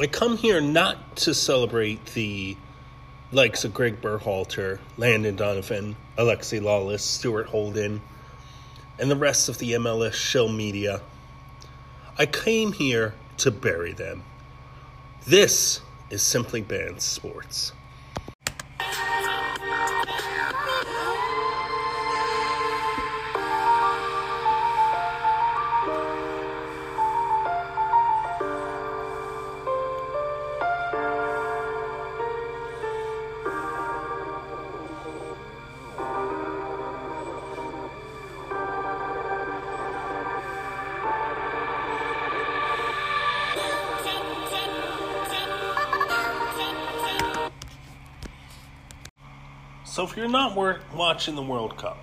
I come here not to celebrate the likes of Gregg Berhalter, Landon Donovan, Alexi Lalas, Stuart Holden, and the rest of the MLS show media. I came here to bury them. This is Simply Banned Sports. So if watching the World Cup,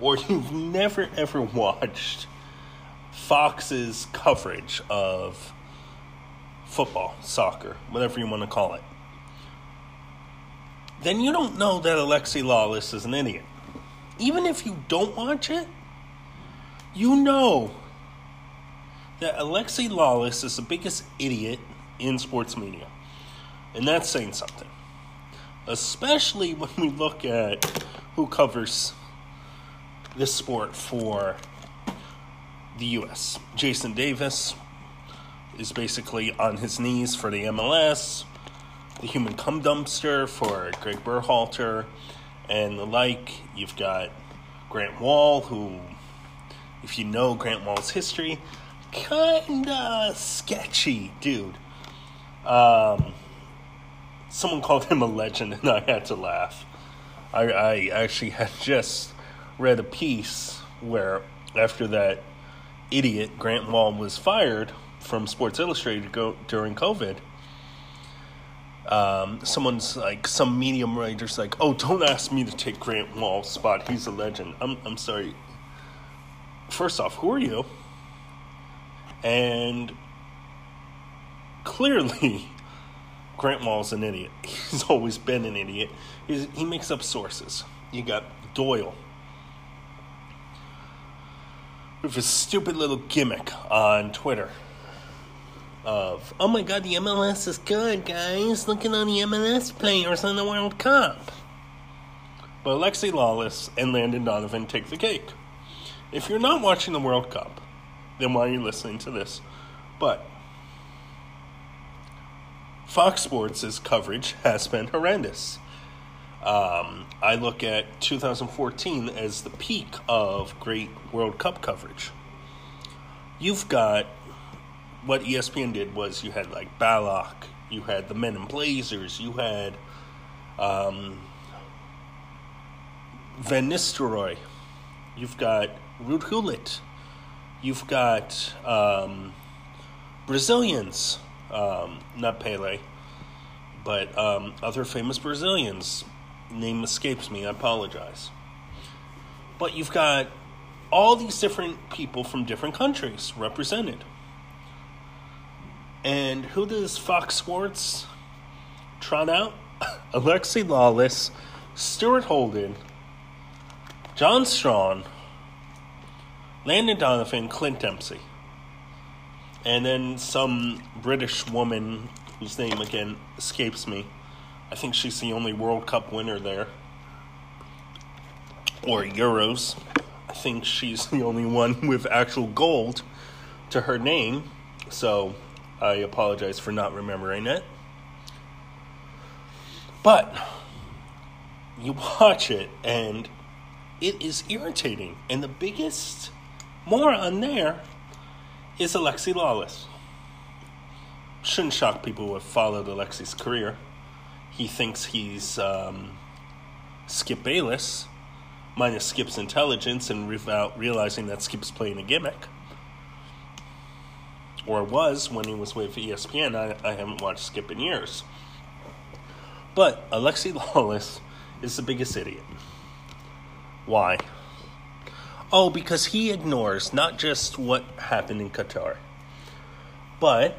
or you've never ever watched Fox's coverage of football, soccer, whatever you want to call it, then you don't know that Alexi Lalas is an idiot. Even if you don't watch it, you know that Alexi Lalas is the biggest idiot in sports media. And that's saying something especially when we look at who covers this sport for the U.S. Jason Davis is basically on his knees for the MLS, the human cum dumpster for Gregg Berhalter, and the like. You've got Grant Wahl, who, if you know Grant Wahl's history, kinda sketchy dude. Um, someone called him a legend, and I had to laugh. I, I actually had just read a piece where, after that idiot Grant Wahl was fired from Sports Illustrated go, during COVID, um, someone's like, some medium writer's like, oh, don't ask me to take Grant Wahl's spot. He's a legend. I'm, I'm sorry. First off, who are you? And clearly, Grant Wahl's an idiot. He's always been an idiot. He's, he makes up sources. You got Doyle with his stupid little gimmick on Twitter of, oh my god, the MLS is good, guys. Look at all the MLS players in the World Cup. But Alexi Lalas and Landon Donovan take the cake. If you're not watching the World Cup, then why are you listening to this? But Fox Sports' coverage has been horrendous. Um, I look at 2014 as the peak of great World Cup coverage. You've got what ESPN did was you had like Ballack, you had the Men in Blazers, you had um, Van Nistelrooy, you've got Ruud Gullit, you've got um, Brazilians um, not Pele, but um, other famous Brazilians. Name escapes me, I apologize. But you've got all these different people from different countries represented. And who does Fox Sports trot out? Alexi Lalas, Stuart Holden, John Strawn, Landon Donovan, Clint Dempsey and then some British woman whose name again escapes me. I think she's the only World Cup winner there, or Euros. I think she's the only one with actual gold to her name, so I apologize for not remembering it. But you watch it and it is irritating. And the biggest moron there is Alexi Lalas. Shouldn't shock people who have followed Alexi's career. He thinks he's um, Skip Bayless, minus Skip's intelligence and without realizing that Skip's playing a gimmick. Or was when he was with ESPN. I, I haven't watched Skip in years. But Alexi Lalas is the biggest idiot. Why? Oh, because he ignores not just what happened in Qatar, but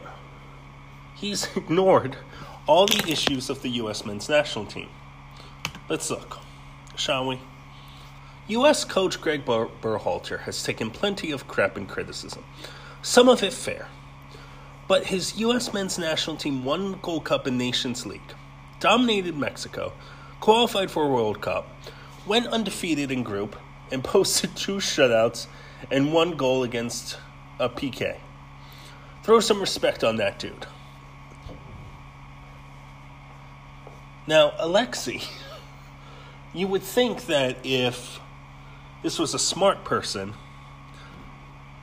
he's ignored all the issues of the U.S. men's national team. Let's look, shall we? U.S. coach Gregg Berhalter has taken plenty of crap and criticism, some of it fair. But his U.S. men's national team won Gold Cup and Nations League, dominated Mexico, qualified for a World Cup, went undefeated in group, and posted two shutouts and one goal against a PK. Throw some respect on that dude. Now, Alexi, you would think that if this was a smart person,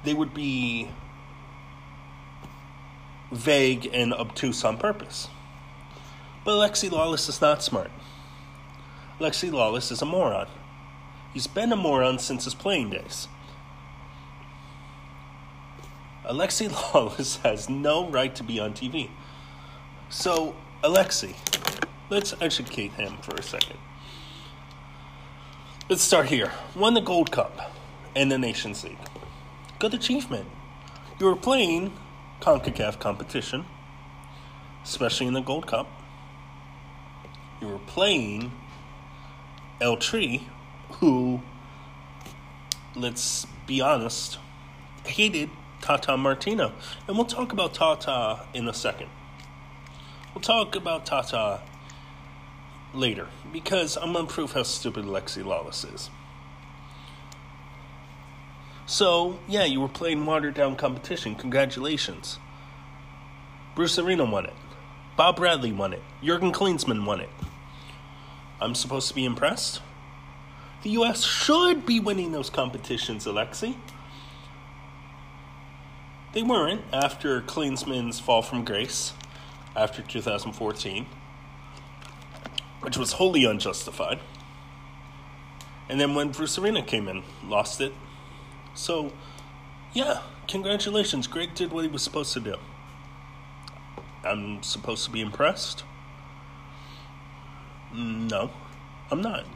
they would be vague and obtuse on purpose. But Alexi Lalas is not smart. Alexi Lalas is a moron. He's been a moron since his playing days. Alexi Lalas has no right to be on TV. So, Alexi, let's educate him for a second. Let's start here. Won the Gold Cup and the Nations League. Good achievement. You were playing CONCACAF competition, especially in the Gold Cup. You were playing El Tri, who, let's be honest, hated Tata Martino. And we'll talk about Tata in a second. We'll talk about Tata later because I'm going to prove how stupid Lexi Lalas is. So, yeah, you were playing watered down competition. Congratulations. Bruce Arena won it. Bob Bradley won it. Jurgen Klinsmann won it. I'm supposed to be impressed? The U.S. should be winning those competitions, Alexi. They weren't after Klinsmann's fall from grace after 2014 which was wholly unjustified. And then when Bruce Arena came in, lost it. So, yeah, congratulations. Gregg did what he was supposed to do. I'm supposed to be impressed? Mm, no, I'm not.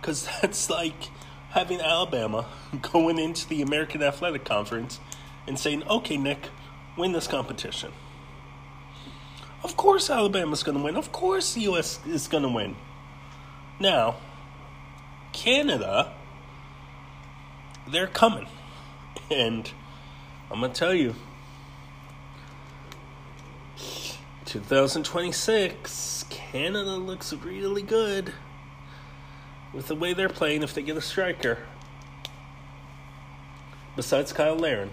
Because that's like having Alabama going into the American Athletic Conference and saying, okay, Nick, win this competition. Of course, Alabama's going to win. Of course, the U.S. is going to win. Now, Canada, they're coming. And I'm going to tell you 2026, Canada looks really good with the way they're playing if they get a striker. Besides Cyle Larin,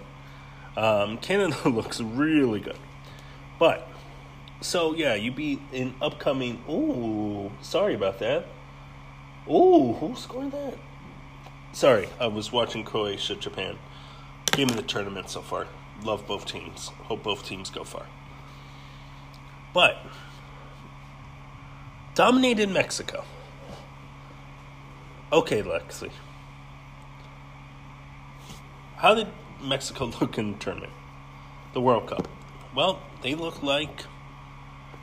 um, Canada looks really good. But so yeah, you beat an upcoming. Ooh, sorry about that. Ooh, who scored that? Sorry, I was watching Croatia, Japan. Game of the tournament so far. Love both teams. Hope both teams go far. But dominated Mexico. Okay, Lexi. How did Mexico look in the tournament? The World Cup. Well, they look like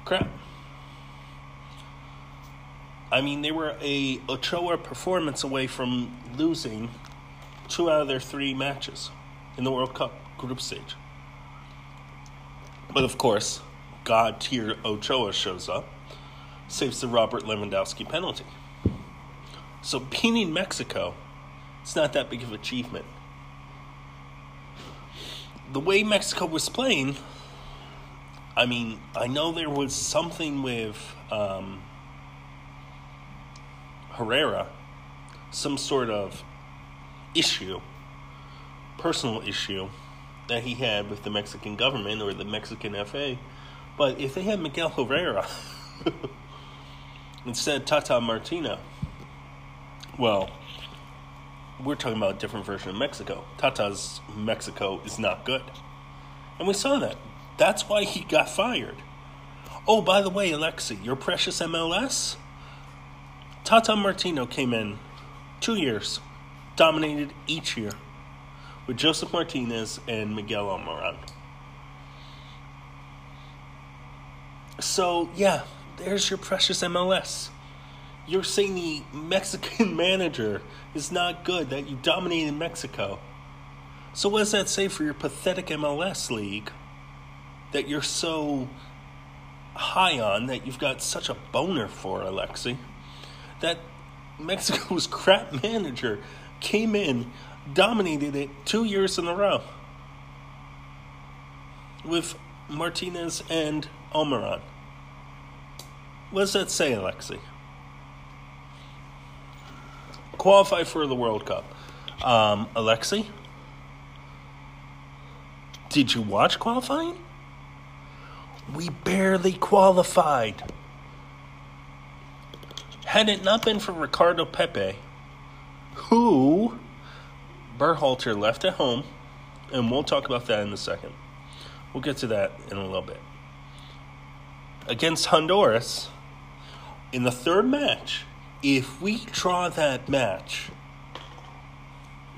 crap. I mean, they were a Ochoa performance away from losing two out of their three matches in the World Cup group stage. But of course, God tier Ochoa shows up, saves the Robert Lewandowski penalty. So beating Mexico, it's not that big of an achievement. The way Mexico was playing, I mean, I know there was something with um, Herrera, some sort of issue, personal issue that he had with the Mexican government or the Mexican FA. But if they had Miguel Herrera instead of Tata Martino, well, we're talking about a different version of Mexico. Tata's Mexico is not good. And we saw that. That's why he got fired. Oh, by the way, Alexi, your precious MLS? Tata Martino came in two years, dominated each year with Josef Martinez and Miguel Almiron. So, yeah, there's your precious MLS. You're saying the Mexican manager is not good, that you dominated Mexico. So, what does that say for your pathetic MLS league? that you're so high on that you've got such a boner for, Alexi, that Mexico's crap manager came in, dominated it two years in a row with Martinez and Almiron. What does that say, Alexi? Qualify for the World Cup. Um, Alexi? Did you watch qualifying? We barely qualified. Had it not been for Ricardo Pepi, who Berhalter left at home, and we'll talk about that in a second. We'll get to that in a little bit. Against Honduras, in the third match, if we draw that match,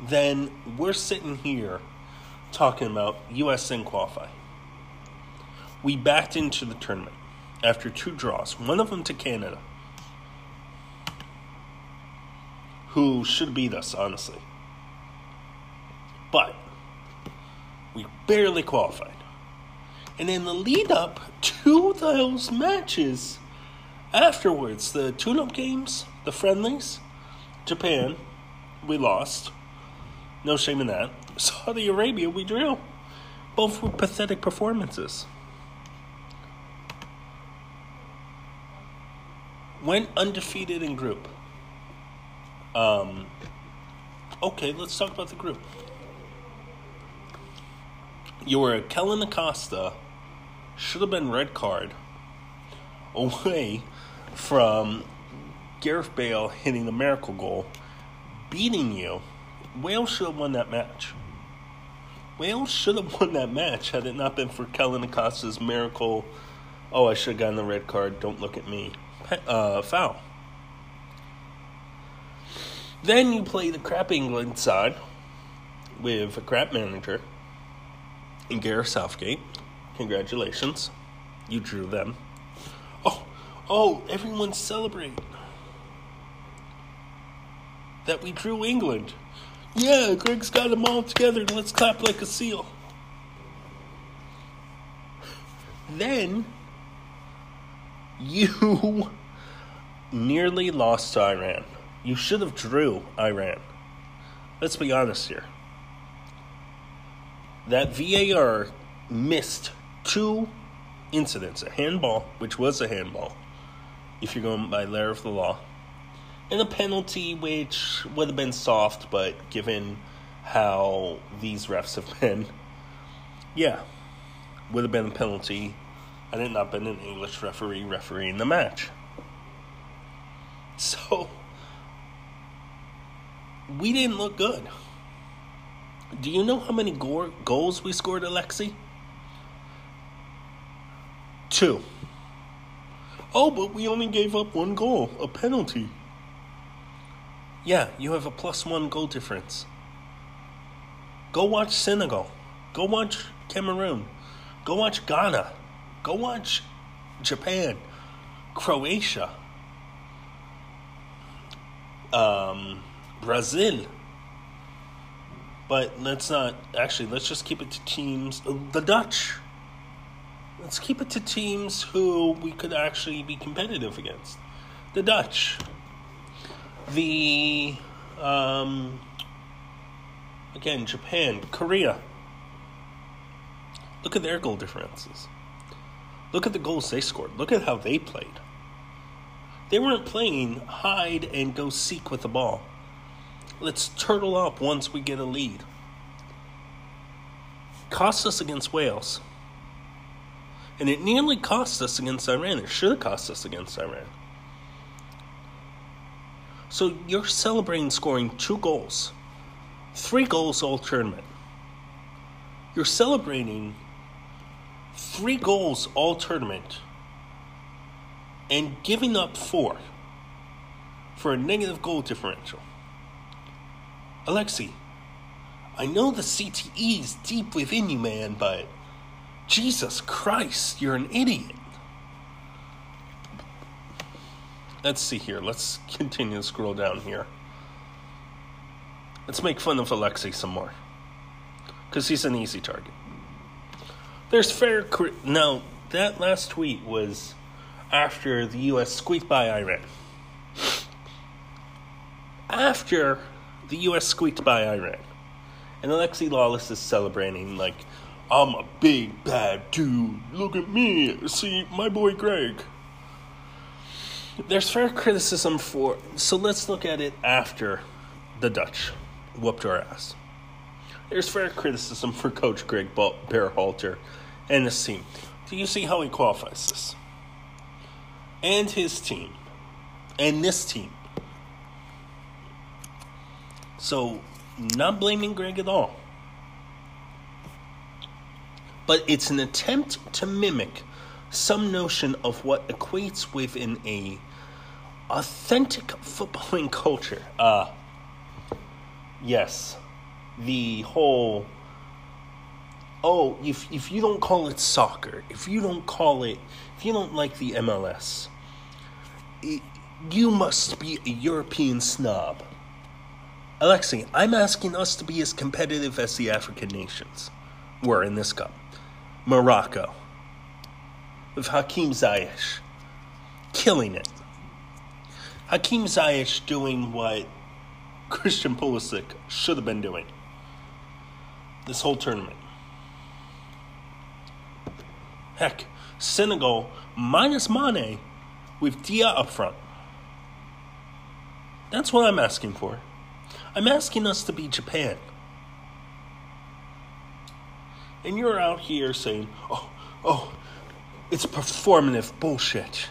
then we're sitting here talking about USN qualify. We backed into the tournament after two draws, one of them to Canada, who should beat us, honestly. But we barely qualified. And in the lead up to those matches, afterwards, the tune up games, the friendlies, Japan, we lost. No shame in that. Saudi Arabia, we drew. Both were pathetic performances. Went undefeated in group. Um, okay, let's talk about the group. You were Kellyn Acosta, should have been red card, away from Gareth Bale hitting the miracle goal, beating you. Wales should have won that match. Wales should have won that match had it not been for Kellyn Acosta's miracle. Oh, I should have gotten the red card. Don't look at me. Uh, foul. Then you play the crap England side with a crap manager and Gareth Southgate. Congratulations. You drew them. Oh, oh, everyone celebrate that we drew England. Yeah, Gregg's got them all together. And let's clap like a seal. Then you nearly lost to Iran. You should have drew Iran. Let's be honest here. That VAR missed two incidents a handball, which was a handball, if you're going by letter of the law, and a penalty which would have been soft, but given how these refs have been, yeah, would have been a penalty had it not been an English referee refereeing the match. So, we didn't look good. Do you know how many go- goals we scored, Alexi? Two. Oh, but we only gave up one goal, a penalty. Yeah, you have a plus one goal difference. Go watch Senegal. Go watch Cameroon. Go watch Ghana. Go watch Japan. Croatia. Um, Brazil. But let's not actually. Let's just keep it to teams. Uh, the Dutch. Let's keep it to teams who we could actually be competitive against. The Dutch. The um, again Japan, Korea. Look at their goal differences. Look at the goals they scored. Look at how they played. They weren't playing hide and go seek with the ball. Let's turtle up once we get a lead. Cost us against Wales. And it nearly cost us against Iran. It should have cost us against Iran. So you're celebrating scoring two goals, three goals all tournament. You're celebrating three goals all tournament and giving up four for a negative goal differential. Alexi, I know the CTE is deep within you, man, but Jesus Christ, you're an idiot. Let's see here. Let's continue to scroll down here. Let's make fun of Alexi some more. Because he's an easy target. There's fair. Cri- now, that last tweet was after the U.S. squeaked by Iran. After the U.S. squeaked by Iran. And Alexi Lalas is celebrating, like, I'm a big bad dude. Look at me. See, my boy Gregg. There's fair criticism for. So let's look at it after the Dutch whooped our ass. There's fair criticism for Coach Gregg Berhalter and his team. Do you see how he qualifies this? And his team. And this team. So, not blaming Gregg at all. But it's an attempt to mimic some notion of what equates within a authentic footballing culture. Uh yes. The whole oh, if if you don't call it soccer, if you don't call it if you don't like the MLS, it, you must be a European snob. Alexi, I'm asking us to be as competitive as the African nations were in this cup. Morocco, with Hakim Ziyech, killing it. Hakim Ziyech doing what Christian Pulisic should have been doing this whole tournament. Heck, Senegal minus Mane with Dia up front. That's what I'm asking for. I'm asking us to be Japan. And you're out here saying, oh, oh, it's performative bullshit.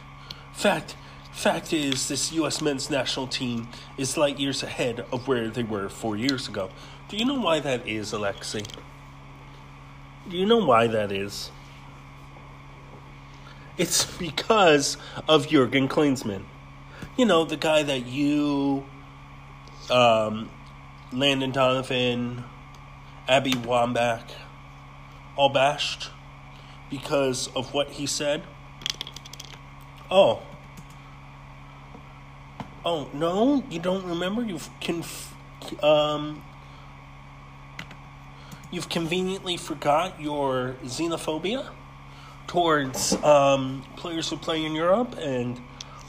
Fact, fact is, this U.S. men's national team is light years ahead of where they were four years ago. Do you know why that is, Alexi? Do you know why that is? It's because of Jurgen Klinsmann. You know, the guy that you um, Landon Donovan, Abby Wambach, all bashed because of what he said? Oh. Oh, no, you don't remember? You've conf- um, you've conveniently forgot your xenophobia towards um, players who play in Europe and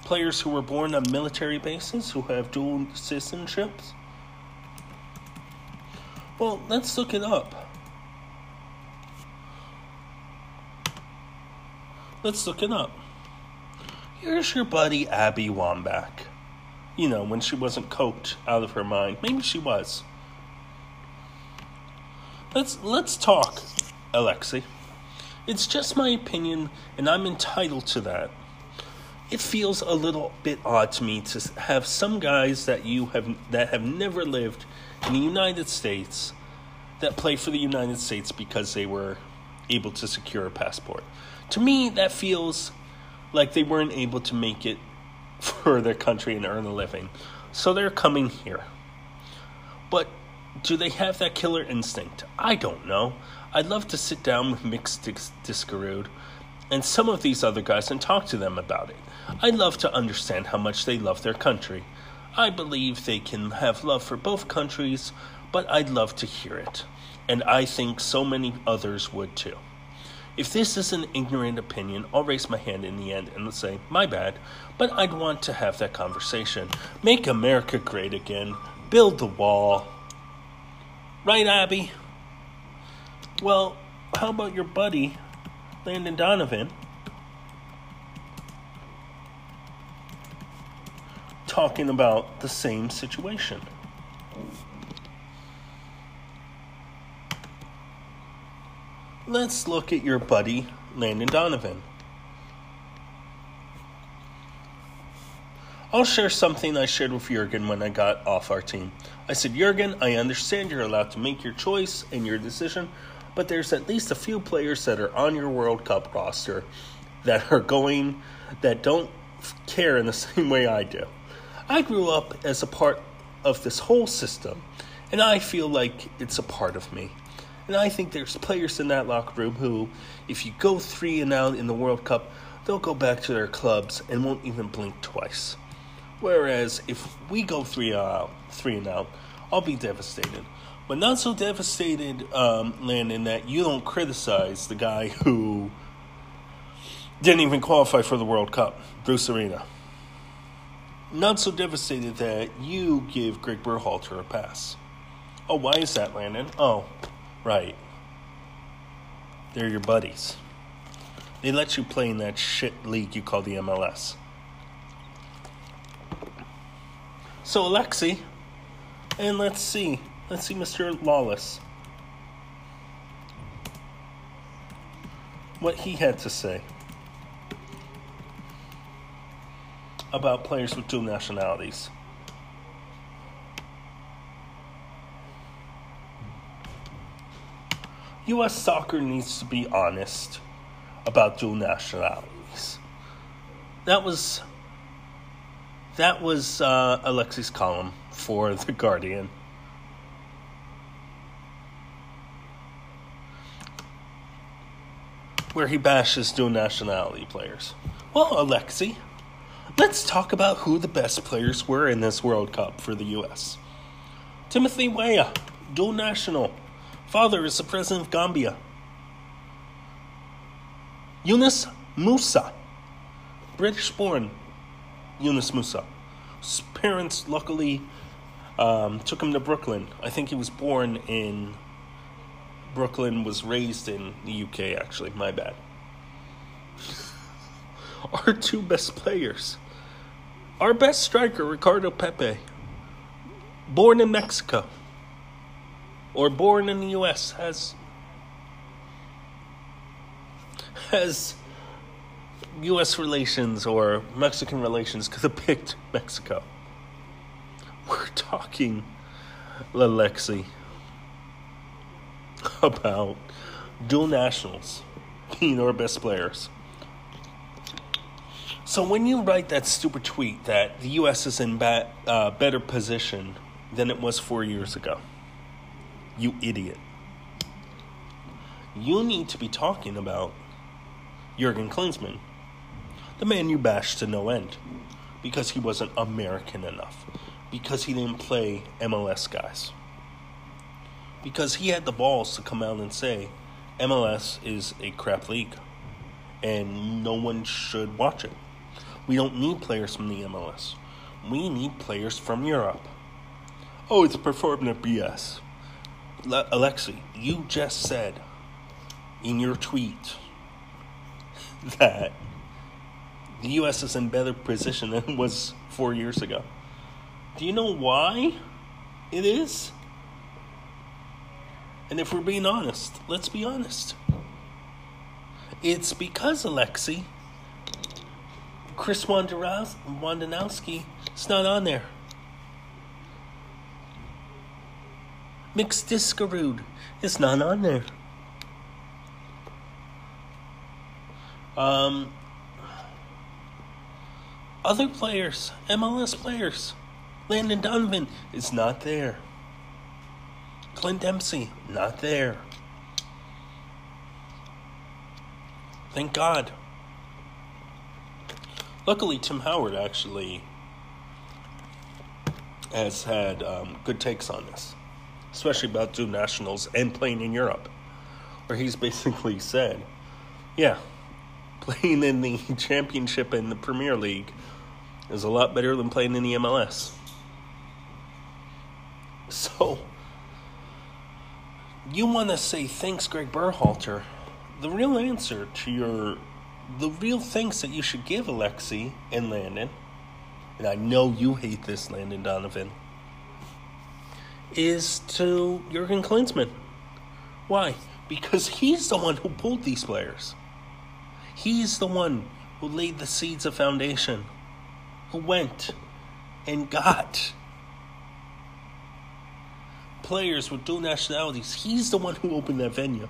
players who were born on military bases who have dual citizenships? Well, let's look it up. Let's look it up. Here's your buddy Abby Wambach. You know, when she wasn't coked out of her mind. Maybe she was. Let's let's talk, Alexi. It's just my opinion, and I'm entitled to that. It feels a little bit odd to me to have some guys that you have that have never lived in the United States that play for the United States because they were able to secure a passport. To me, that feels like they weren't able to make it for their country and earn a living. So they're coming here. But do they have that killer instinct? I don't know. I'd love to sit down with Mix Diskerud and some of these other guys and talk to them about it. I'd love to understand how much they love their country. I believe they can have love for both countries, but I'd love to hear it. And I think so many others would too. If this is an ignorant opinion, I'll raise my hand in the end and say, my bad, but I'd want to have that conversation. Make America great again. Build the wall. Right, Abby? Well, how about your buddy, Landon Donovan? Talking about the same situation. Let's look at your buddy, Landon Donovan. I'll share something I shared with Jurgen when I got off our team. I said, Jurgen, I understand you're allowed to make your choice and your decision, but there's at least a few players that are on your World Cup roster that are going, that don't care in the same way I do. I grew up as a part of this whole system, and I feel like it's a part of me. And I think there's players in that locker room who, if you go three and out in the World Cup, they'll go back to their clubs and won't even blink twice. Whereas if we go three out, three and out, I'll be devastated. But not so devastated, um, Landon, that you don't criticize the guy who didn't even qualify for the World Cup, Bruce Arena. Not so devastated that you give Gregg Berhalter a pass. Oh, why is that, Landon? Oh, Right. They're your buddies. They let you play in that shit league you call the MLS. So, Alexi, and let's see. Let's see Mr. Lalas. What he had to say about players with dual nationalities. U.S. soccer needs to be honest about dual nationalities. That was that was uh, Alexi's column for the Guardian. Where he bashes dual nationality players. Well, Alexi, let's talk about who the best players were in this World Cup for the U.S. Timothy Weah, dual national Father is the president of Gambia. Yunus Musah, British born Yunus Musah. His parents luckily um, took him to Brooklyn. I think he was born in Brooklyn, was raised in the UK, actually. My bad. Our two best players. Our best striker, Ricardo Pepi, born in Mexico or born in the U.S. has has U.S. relations or Mexican relations because it picked Mexico. We're talking, Alexi, about dual nationals being our best players. So when you write that stupid tweet that the U.S. is in uh, better position than it was four years ago, you idiot. You need to be talking about Jurgen Klinsmann, the man you bashed to no end, because he wasn't American enough, because he didn't play MLS guys, because he had the balls to come out and say MLS is a crap league and no one should watch it. We don't need players from the MLS. We need players from Europe. Oh, it's performative BS. Alexi, you just said in your tweet that the U.S. is in better position than it was four years ago. Do you know why it is? And if we're being honest, let's be honest. It's because, Alexi, Chris Wondolowski is not on there. Mix Diskerud. It's not on there. Um, other players, MLS players, Landon Donovan is not there. Clint Dempsey, not there. Thank God. Luckily, Tim Howard actually has had um, good takes on this especially about two nationals and playing in Europe, where he's basically said, yeah, playing in the championship and the Premier League is a lot better than playing in the MLS. So, you want to say thanks, Gregg Berhalter. The real answer to your, the real thanks that you should give Alexi and Landon, and I know you hate this, Landon Donovan is to Jurgen Klinsmann. Why? Because he's the one who pulled these players. He's the one who laid the seeds of foundation, who went and got players with dual nationalities. He's the one who opened that venue.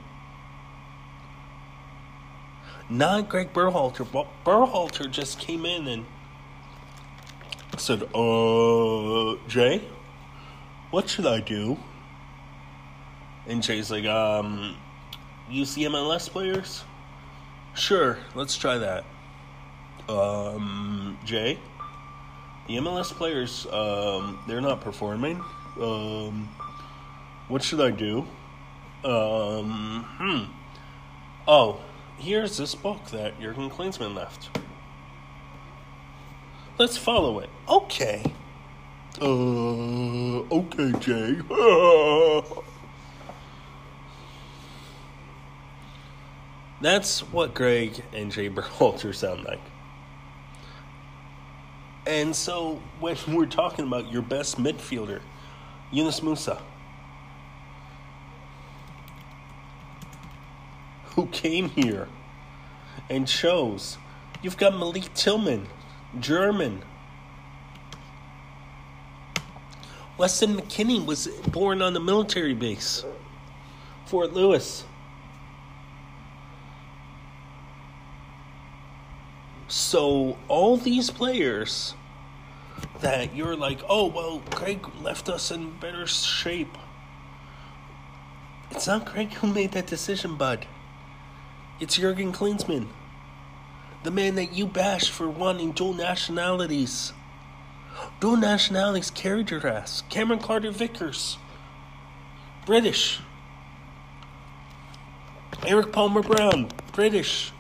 Not Gregg Berhalter, but Berhalter just came in and said, uh, Jay, what should I do? And Jay's like, um, use the MLS players? Sure, let's try that. Um, Jay, the MLS players, um, they're not performing. Um, what should I do? Um, hmm. Oh, here's this book that Jurgen Klinsmann left. Let's follow it. Okay. Uh, okay, Jay. That's what Gregg and Jay Berhalter sound like. And so when we're talking about your best midfielder, Yunus Musah, who came here and chose, you've got Malik Tillman, German. Weston McKennie was born on the military base, Fort Lewis. So all these players that you're like, oh well, Craig left us in better shape. It's not Craig who made that decision, bud. It's Jurgen Klinsmann, the man that you bashed for wanting dual nationalities. Dual nationalities carried your ass. Cameron Carter Vickers, British. Erik Palmer Brown, British.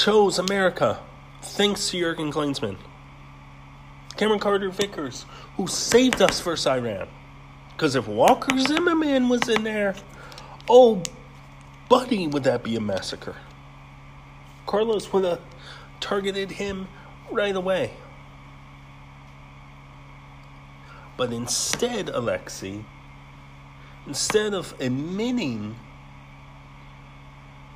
chose America thanks to Jurgen Klinsmann. Cameron Carter Vickers, who saved us versus Iran. Because if Walker Zimmerman was in there, oh, buddy, would that be a massacre. Carlos would have targeted him right away. But instead, Alexi, instead of admitting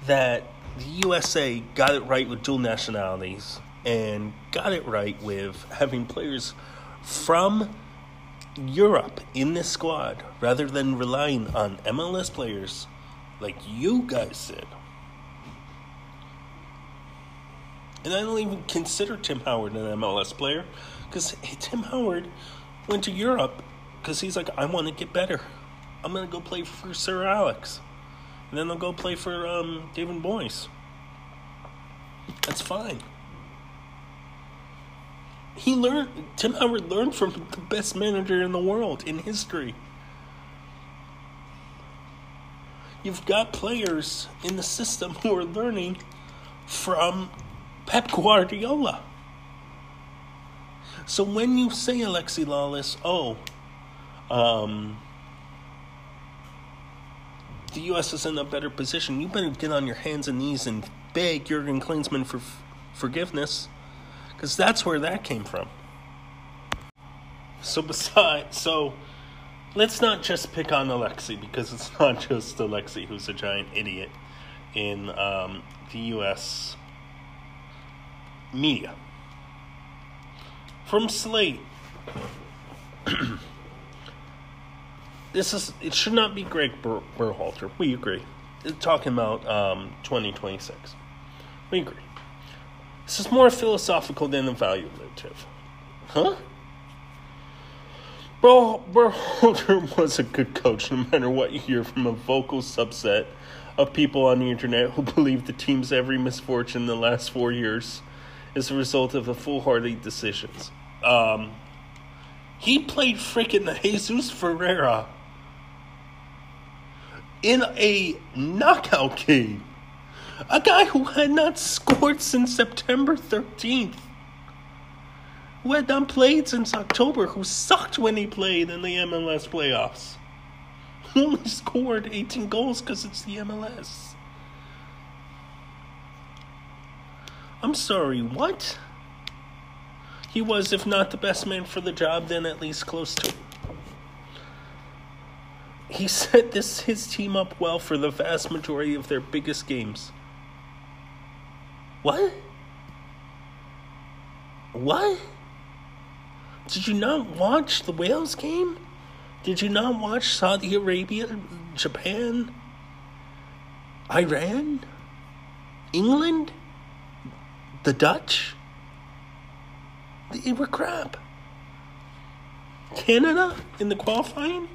that the USA got it right with dual nationalities and got it right with having players from Europe in this squad rather than relying on MLS players like you guys did. And I don't even consider Tim Howard an MLS player because Tim Howard went to Europe because he's like, I want to get better. I'm going to go play for Sir Alex and then I'll go play for um, David Moyes. That's fine. He learned. Tim Howard learned from the best manager in the world in history. You've got players in the system who are learning from Pep Guardiola. So when you say Alexi Lalas, oh, um, the U.S. is in a better position, you better get on your hands and knees and beg Jurgen Klinsmann for f- forgiveness, because that's where that came from. So besides, so let's not just pick on Alexi because it's not just Alexi who's a giant idiot in um, the U.S. media. From Slate. this is it should not be Gregg Ber- Berhalter. We agree. talking about um, 2026. We agree. This is more philosophical than evaluative. Huh? Bro, Berhalter was a good coach no matter what you hear from a vocal subset of people on the internet who believe the team's every misfortune in the last four years is a result of the foolhardy decisions. Um, he played freaking Jesus Ferreira in a knockout game. A guy who had not scored since September 13th. Who had not played since October, who sucked when he played in the MLS playoffs. Who only scored 18 goals because it's the MLS. I'm sorry, what? He was, if not the best man for the job, then at least close to he set this his team up well for the vast majority of their biggest games. What? What? Did you not watch the Wales game? Did you not watch Saudi Arabia, Japan, Iran, England, the Dutch? They were crap. Canada in the qualifying?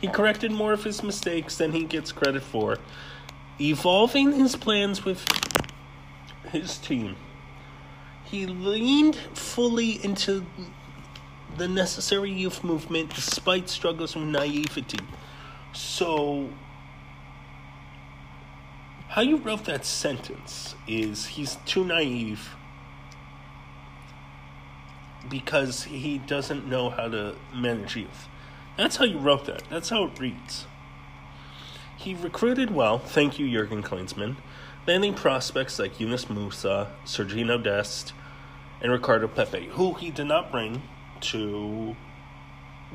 He corrected more of his mistakes than he gets credit for, evolving his plans with his team. He leaned fully into the necessary youth movement despite struggles with naivety. So, how you wrote that sentence is he's too naive because he doesn't know how to manage youth. That's how you wrote that. That's how it reads. He recruited well, thank you, Jurgen Klinsmann, landing prospects like Yunus Musah, Sergino Dest, and Ricardo Pepi, who he did not bring to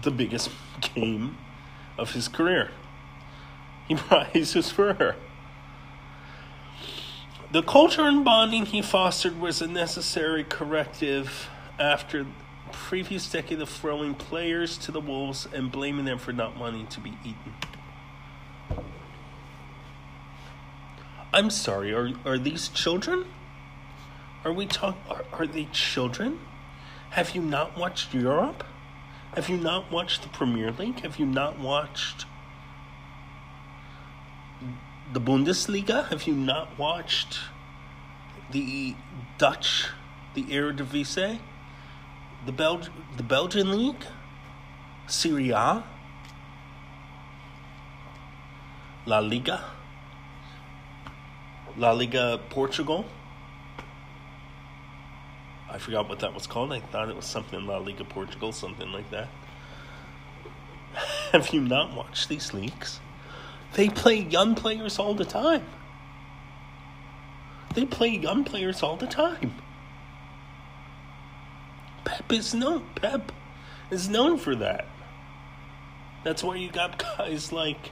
the biggest game of his career. He brought Jesus Ferrer. The culture and bonding he fostered was a necessary corrective after previous decade of throwing players to the wolves and blaming them for not wanting to be eaten. I'm sorry, are are these children? Are we talk are, are they children? Have you not watched Europe? Have you not watched the Premier League? Have you not watched the Bundesliga? Have you not watched the Dutch, the Eredivisie, the Belg, the Belgian league, Serie A, La Liga, La Liga Portugal? I forgot what that was called. I thought it was something La Liga Portugal, something like that. Have you not watched these leagues? They play young players all the time. They play young players all the time. Pep is known. Pep is known for that. That's why you got guys like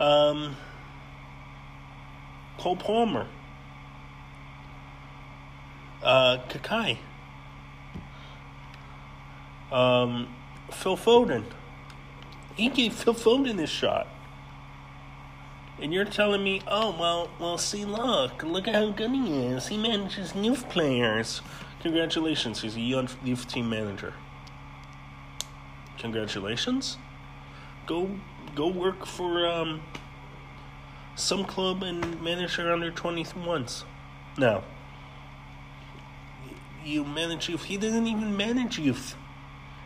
um, Cole Palmer, uh, Kakai, um, Phil Foden. He gave Phil Foden his shot. And you're telling me, oh well, well, see, look, look at how good he is. He manages youth players. Congratulations, he's a youth, team manager. Congratulations. Go, go work for um, some club and manage your under 21s. Now, you manage youth. He doesn't even manage youth.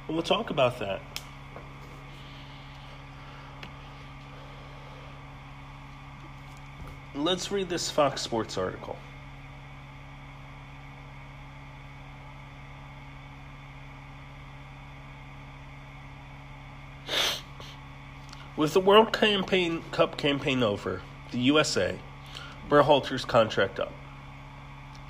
And we'll talk about that. Let's read this Fox Sports article. With the World campaign, Cup campaign over, the USA, Berhalter's contract up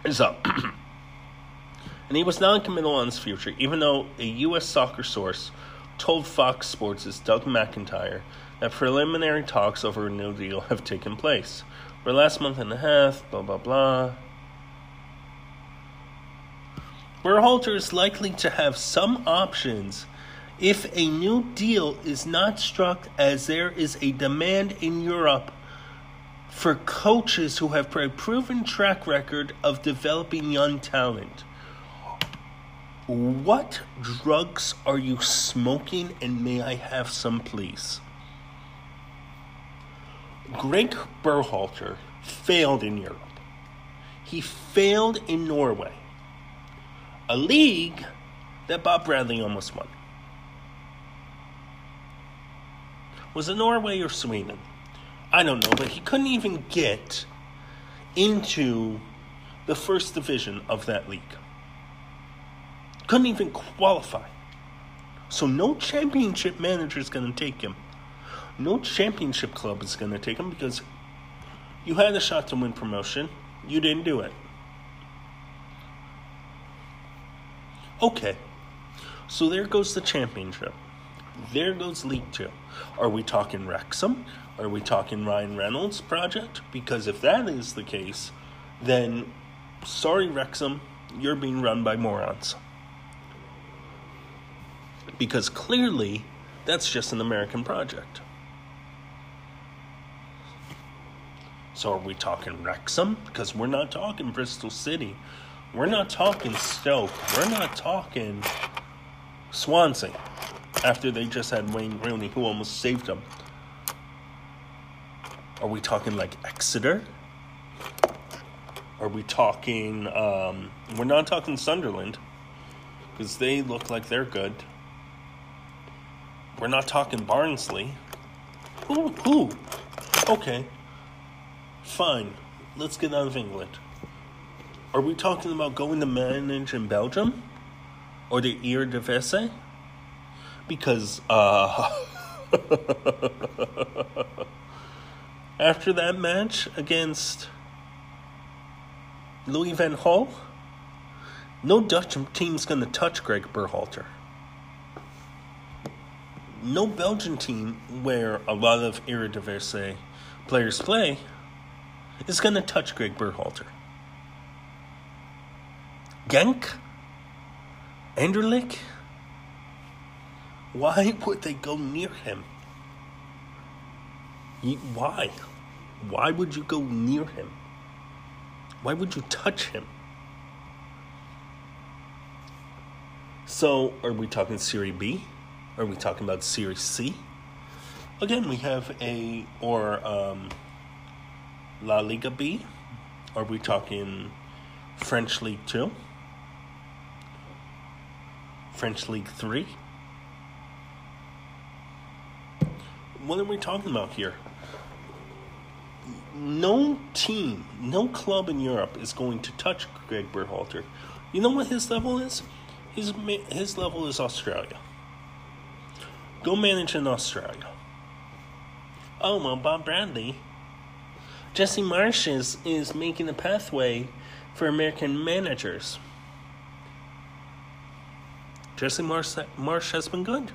is up. and he was non-committal on his future, even though a U.S. soccer source told Fox Sports' Doug McIntyre that preliminary talks over a new deal have taken place for last month and a half, blah, blah, blah. Berhalter is likely to have some options if a new deal is not struck, as there is a demand in Europe for coaches who have a proven track record of developing young talent. What drugs are you smoking, and may I have some, please? Gregg Berhalter failed in Europe. He failed in Norway, a league that Bob Bradley almost won. Was it Norway or Sweden? I don't know, but he couldn't even get into the first division of that league. Couldn't even qualify. So no championship manager is going to take him no championship club is going to take him because you had a shot to win promotion. You didn't do it. Okay. So there goes the championship. There goes League Two. Are we talking Wrexham? Are we talking Ryan Reynolds project? Because if that is the case, then sorry, Wrexham, you're being run by morons. Because clearly, that's just an American project. So are we talking Wrexham? Because we're not talking Bristol City. We're not talking Stoke. We're not talking Swansea. After they just had Wayne Rooney, who almost saved them. Are we talking like Exeter? Are we talking? Um, we're not talking Sunderland because they look like they're good. We're not talking Barnsley. Who? Who? Okay, Fine, let's get out of England. Are we talking about going to manage in Belgium? or the Eredivisie because uh, after that match against Louis van Gaal, no Dutch team's going to touch Gregg Berhalter. No Belgian team where a lot of Eredivisie players play is going to touch Gregg Berhalter. Genk? Anderlecht? Why would they go near him? Why? Why would you go near him? Why would you touch him? So, are we talking Serie B? Are we talking about Serie C? Again, we have a, or um, La Liga B? Are we talking French League 2? French League 3? What are we talking about here? No team, no club in Europe is going to touch Gregg Berhalter. You know what his level is? His, his level is Australia. Go manage in Australia. Oh, well, Bob Bradley Jesse Marsch is, is making a pathway for American managers. Jesse Marsh, Marsch has been good.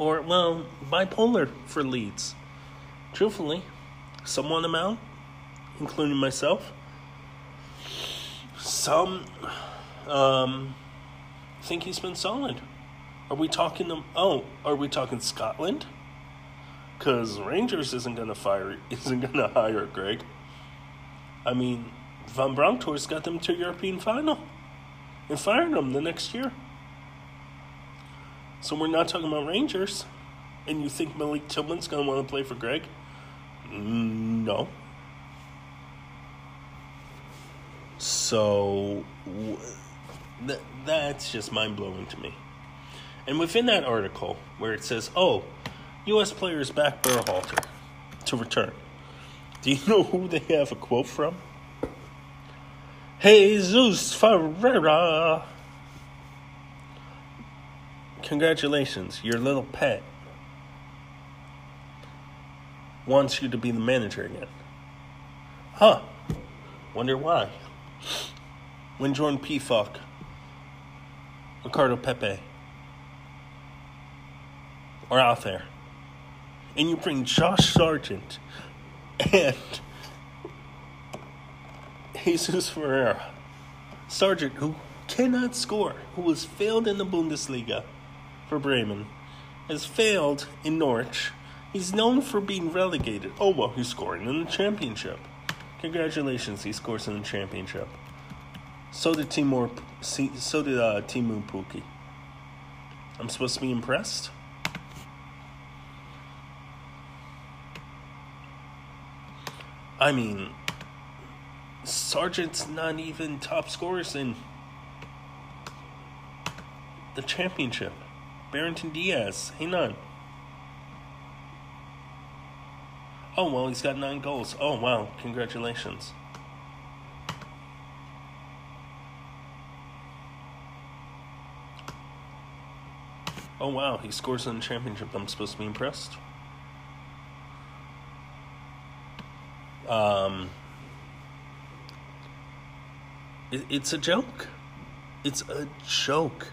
Or, well, bipolar for Leeds. Truthfully, some want him out, including myself. Some um, think he's been solid. Are we talking? Oh, are we talking Scotland? Because Rangers isn't gonna fire, isn't gonna hire Gregg. I mean, Van Bronckhorst got them to European final and fired them the next year. So we're not talking about Rangers, and you think Malik Tillman's gonna want to play for Gregg? No. So th- that's just mind blowing to me. And within that article, where it says, "Oh." U.S. players back Berhalter to return. Do you know who they have a quote from? Jesus Ferreira. Congratulations, your little pet wants you to be the manager again. Huh. Wonder why. When Jordan Pefok, Ricardo Pepi are out there and you bring Josh Sargent and Jesus Ferreira. Sargent, who cannot score, who has failed in the Bundesliga for Bremen, has failed in Norwich. He's known for being relegated. Oh, well, he's scoring in the championship. Congratulations, he scores in the championship. So did Timur, so did uh, Teemu Pukki. I'm supposed to be impressed? I mean, Sargent's not even top scorers in the championship. Brereton Diaz, hey none. Oh well, he's got nine goals. Oh wow, congratulations. Oh wow, he scores in the championship. I'm supposed to be impressed. Um, it, it's a joke. It's a joke.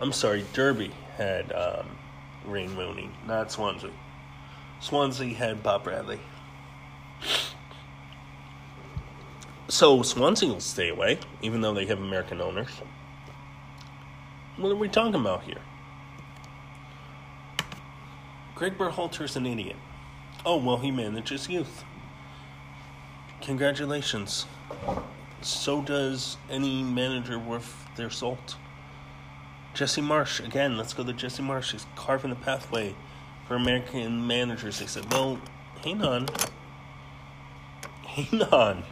I'm sorry, Derby had um, Wayne Rooney, not Swansea. Swansea had Bob Bradley. So Swansea will stay away, even though they have American owners. What are we talking about here? Gregg Berhalter's an idiot. Oh, well, he manages youth. Congratulations. So does any manager worth their salt. Jesse Marsch, again, let's go to Jesse Marsch. He's carving a pathway for American managers. They said, well, hang on. Hang on.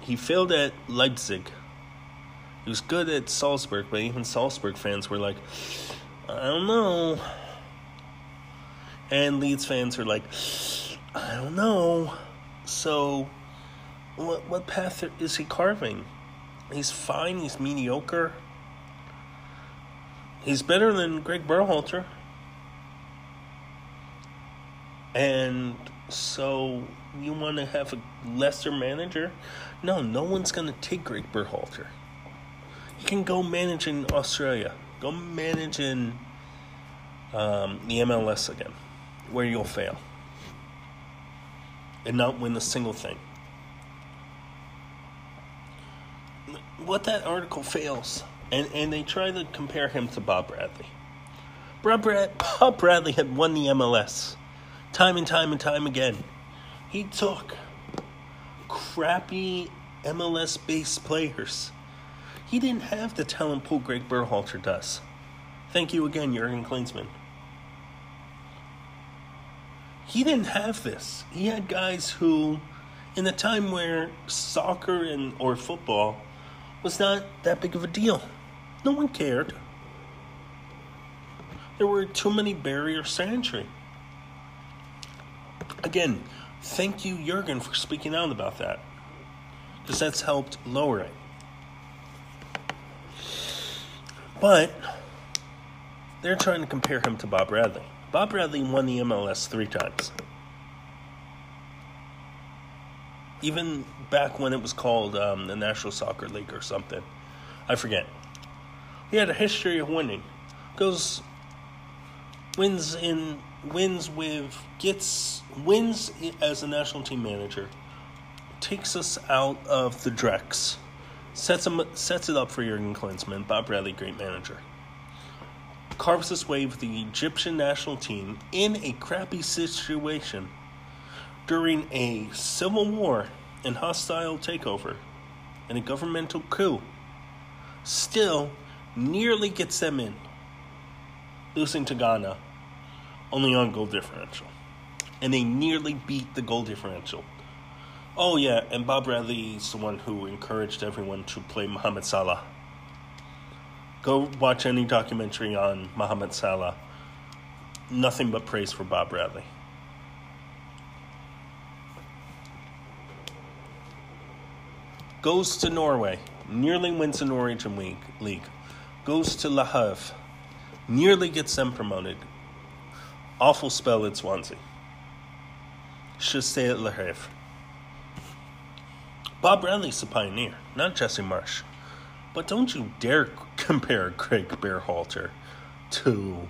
He failed at Leipzig. He was good at Salzburg, but even Salzburg fans were like, I don't know. And Leeds fans are like, I don't know. So, what what path is he carving? He's fine. He's mediocre. He's better than Gregg Berhalter. And so you want to have a lesser manager? No, no one's going to take Gregg Berhalter. You can go manage in Australia. Go manage in um, the MLS again, where you'll fail and not win a single thing. What that article fails, and, and they try to compare him to Bob Bradley. Bob, Brad, Bob Bradley had won the MLS time and time and time again. He took crappy MLS based players. He didn't have the talent pool Gregg Berhalter does. Thank you again, Jurgen Klinsmann. He didn't have this. He had guys who, in a time where soccer and or football was not that big of a deal, no one cared. There were too many barriers to entry. Again, thank you, Jurgen, for speaking out about that. Because that's helped lower it. But they're trying to compare him to Bob Bradley. Bob Bradley won the MLS three times. Even back when it was called um, the National Soccer League or something. I forget. He had a history of winning. Goes wins in wins with gets wins as a national team manager, takes us out of the Drex, sets him sets it up for Jurgen Klinsmann, Bob Bradley, great manager. Carves his way with the Egyptian national team in a crappy situation during a civil war and hostile takeover and a governmental coup. Still, nearly gets them in, losing to Ghana only on goal differential. And they nearly beat the goal differential. Oh, yeah, and Bob Bradley is the one who encouraged everyone to play Mohamed Salah. Go watch any documentary on Mohamed Salah. Nothing but praise for Bob Bradley. Goes to Norway, nearly wins the Norwegian League. Goes to Le Havre, nearly gets them promoted awful spell at Swansea. Should stay at Le Havre. Bob Bradley's the pioneer, not Jesse Marsch. But don't you dare compare Gregg Berhalter to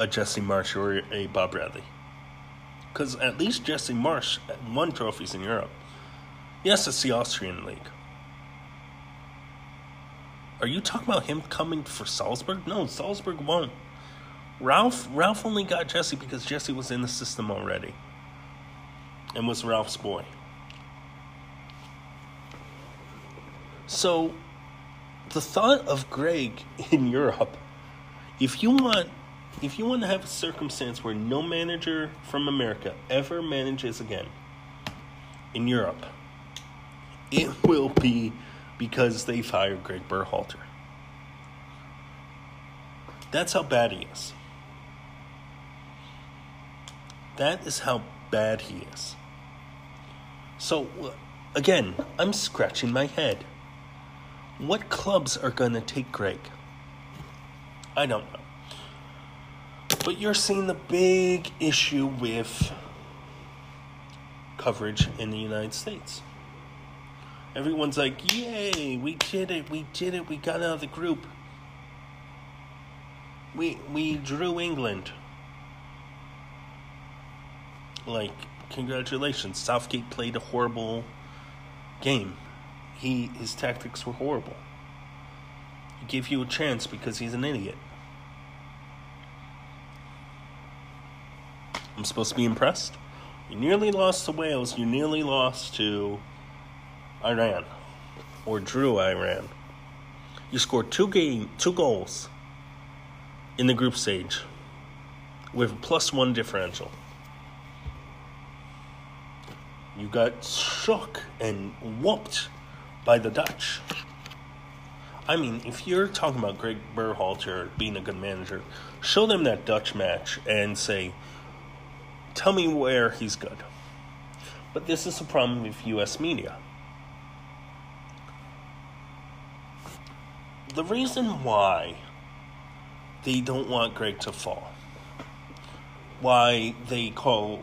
a Jesse Marsch or a Bob Bradley. Because at least Jesse Marsch won trophies in Europe. Yes, it's the Austrian league. Are you talking about him coming for Salzburg? No, Salzburg won't. Ralph Ralph only got Jesse because Jesse was in the system already and was Ralph's boy. So the thought of Gregg in Europe, if you want if you want to have a circumstance where no manager from America ever manages again in Europe, it will be because they fired Gregg Berhalter. That's how bad he is. That is how bad he is. So, again, I'm scratching my head. What clubs are going to take Gregg? I don't know. But you're seeing the big issue with coverage in the United States. Everyone's like, yay, we did it, we did it, we got out of the group. We, we drew England like congratulations southgate played a horrible game he his tactics were horrible. He gave you a chance because he's an idiot. I'm supposed to be impressed? You nearly lost to wales. You nearly lost to iran. Or drew iran. You scored two game two goals in the group stage with a plus one differential. You got shook and whooped by the Dutch. I mean, if you're talking about Gregg Berhalter being a good manager, show them that Dutch match and say, tell me where he's good. But this is a problem with U.S. media. the reason why they don't want Gregg to fall, why they call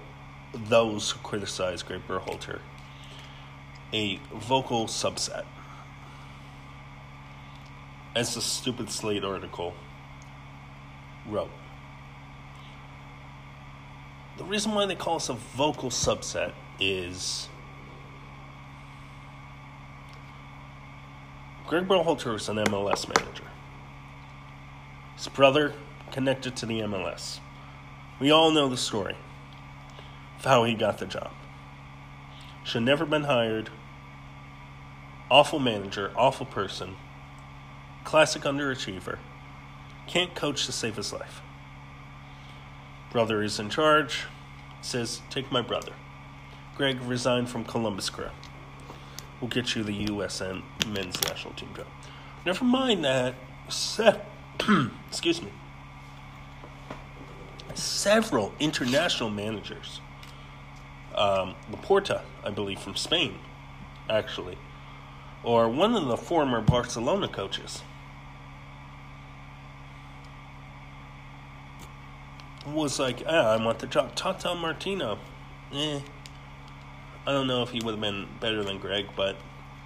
those who criticize Greg Berhalter a vocal subset, as the stupid Slate article wrote. The reason why they call us a vocal subset is Gregg Berhalter is an MLS manager. His brother connected to the MLS. We all know the story of how he got the job. Should never been hired. Awful manager, awful person, classic underachiever. Can't coach to save his life. Brother is in charge. Says, take my brother. Gregg resigned from Columbus Crew. We'll get you the USN men's national team job. Never mind that. Se- excuse me. Several international managers. Um, Laporta, I believe, from Spain, actually, or one of the former Barcelona coaches was like, ah, I want the job. Tata Martino, eh. I don't know if he would have been better than Gregg, but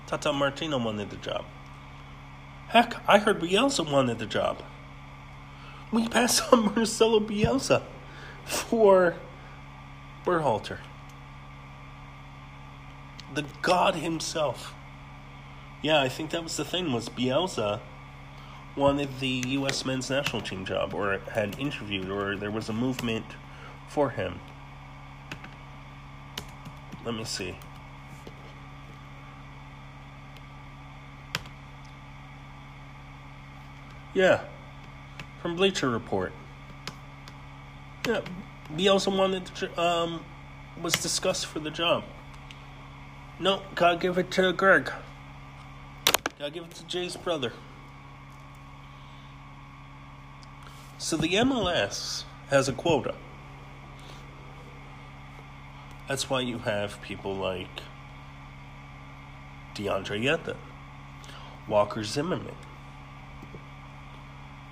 Tata Martino wanted the job. Heck, I heard Bielsa wanted the job. We passed on Marcelo Bielsa for Berhalter. The god himself. Yeah, I think that was the thing was Bielsa wanted the U.S. men's national team job, or had interviewed, or there was a movement for him. Let me see. Yeah, from Bleacher Report. Yeah, Bielsa wanted to, um, was discussed for the job. No, gotta give it to Gregg. Gotta give it to Jay's brother. So the MLS has a quota. That's why you have people like DeAndre Yedlin, Walker Zimmerman,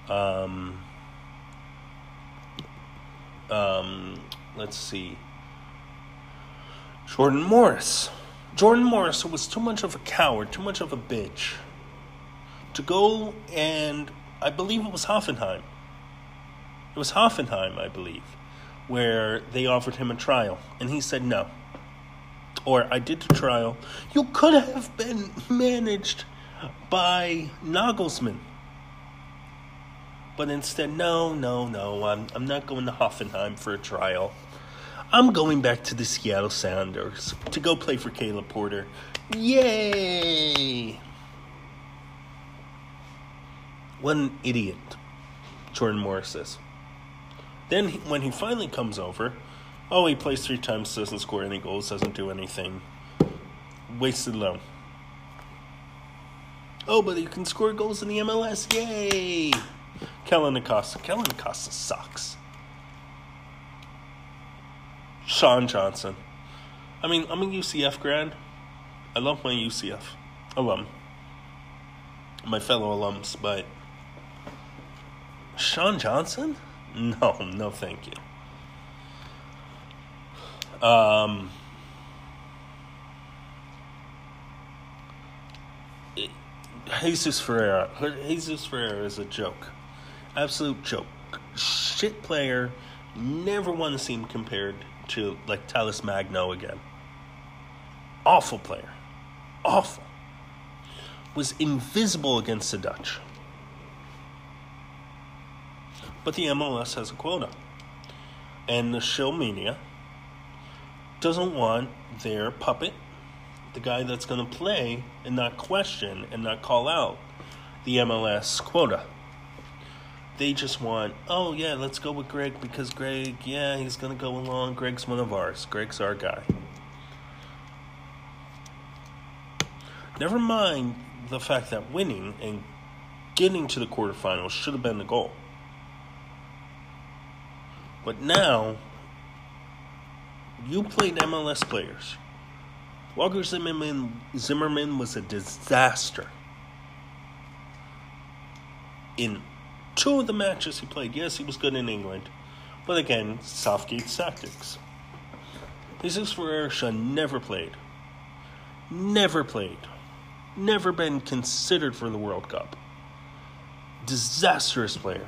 um, um, let's see, Jordan Morris. Jordan Morris was too much of a coward, too much of a bitch to go and I believe it was Hoffenheim it was Hoffenheim, I believe, where they offered him a trial, and he said no. Or I did the trial. You could have been managed by Nagelsmann. But instead, no, no, no, I'm, I'm not going to Hoffenheim for a trial. I'm going back to the Seattle Sounders to go play for Caleb Porter. Yay! What an idiot Jordan Morris is. Then he, when he finally comes over, oh, he plays three times, doesn't score any goals, doesn't do anything. Wasted loan. Oh, but he can score goals in the MLS. Yay! Kellyn Acosta. Kellyn Acosta sucks. Sean Johnson. I mean, I'm a UCF grad. I love my UCF alum. My fellow alums, but Sean Johnson? No, no, thank you. Um, Jesus Ferreira. Jesus Ferreira is a joke. Absolute joke. Shit player. Never want to see him compared to like Talles Magno again. Awful player. Awful. Was invisible against the Dutch. But the MLS has a quota. And the show media doesn't want their puppet, the guy that's going to play and not question and not call out the MLS quota. They just want, oh, yeah, let's go with Gregg because Gregg, yeah, he's to go along. Gregg's one of ours. Gregg's our guy. Never mind the fact that winning and getting to the quarterfinals should have been the goal. But now, you played MLS players. Walker Zimmerman, Zimmerman was a disaster. in two of the matches he played. Yes, he was good in England, but again, Southgate's tactics. Jesus Ferreira never played. Never played. Never been considered for the World Cup. Disastrous player.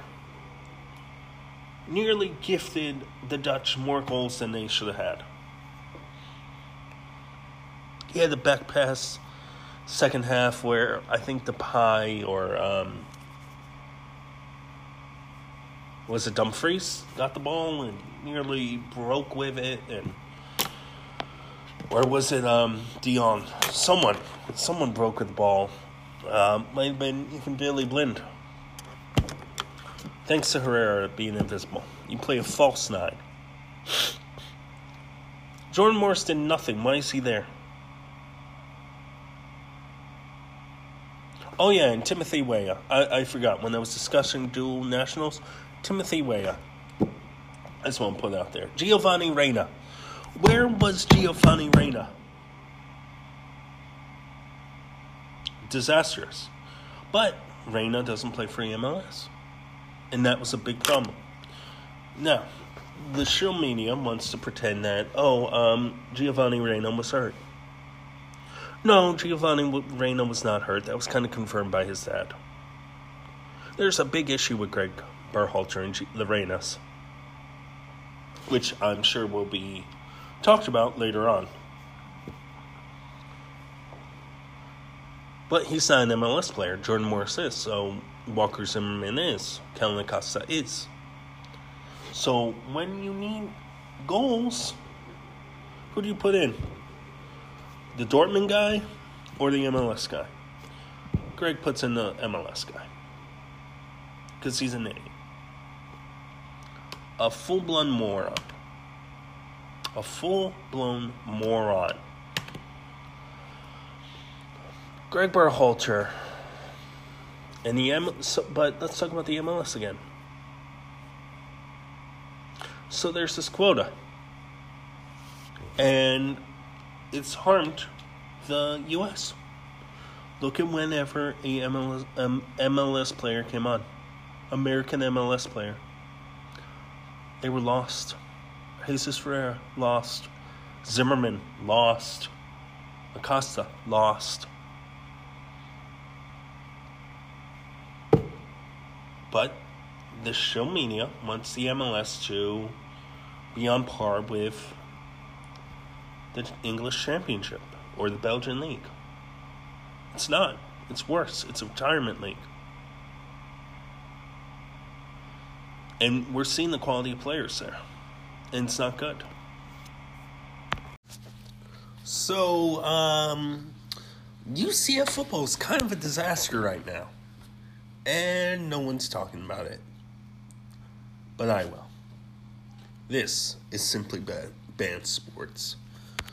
Nearly gifted the Dutch more goals than they should have had. He had the back pass second half where I think the pie or um, was it Dumfries got the ball and nearly broke with it and or was it um, Dion? Someone, someone broke with the ball. Um, might have been even Daley Blind. Thanks to Herrera being invisible. You play a false nine. Jordan Morris did nothing. Why is he there? Oh yeah, and Timothy Weah. I, I forgot when I was discussing dual nationals. Timothy Weah. I just want to put out there. Giovanni Reyna. Where was Giovanni Reyna? Disastrous. But Reyna doesn't play for MLS. And that was a big problem. Now, the show media wants to pretend that, oh, um, Giovanni Reyna was hurt. No, Giovanni Reyna was not hurt. That was kind of confirmed by his dad. There's a big issue with Gregg Berhalter and the which I'm sure will be talked about later on. But he's not an MLS player. Jordan Morris is. So Walker Zimmerman is. Kellyn Acosta is. So when you need goals, who do you put in? The Dortmund guy or the MLS guy? Gregg puts in the MLS guy. Because he's an idiot. A full blown moron a full blown moron. Gregg Berhalter and the M. So, but let's talk about the MLS again. So there's this quota, and it's harmed the U.S. Look at whenever a MLS, um, MLS player came on, American MLS player, they were lost. Jesus Ferreira, lost. Zimmerman, lost. Acosta, lost. But the show media wants the MLS to be on par with the English Championship or the Belgian League. It's not. It's worse. It's a retirement league. And we're seeing the quality of players there and it's not good. So, um, UCF football is kind of a disaster right now, and no one's talking about it. But I will. This is simply bad, bad sports.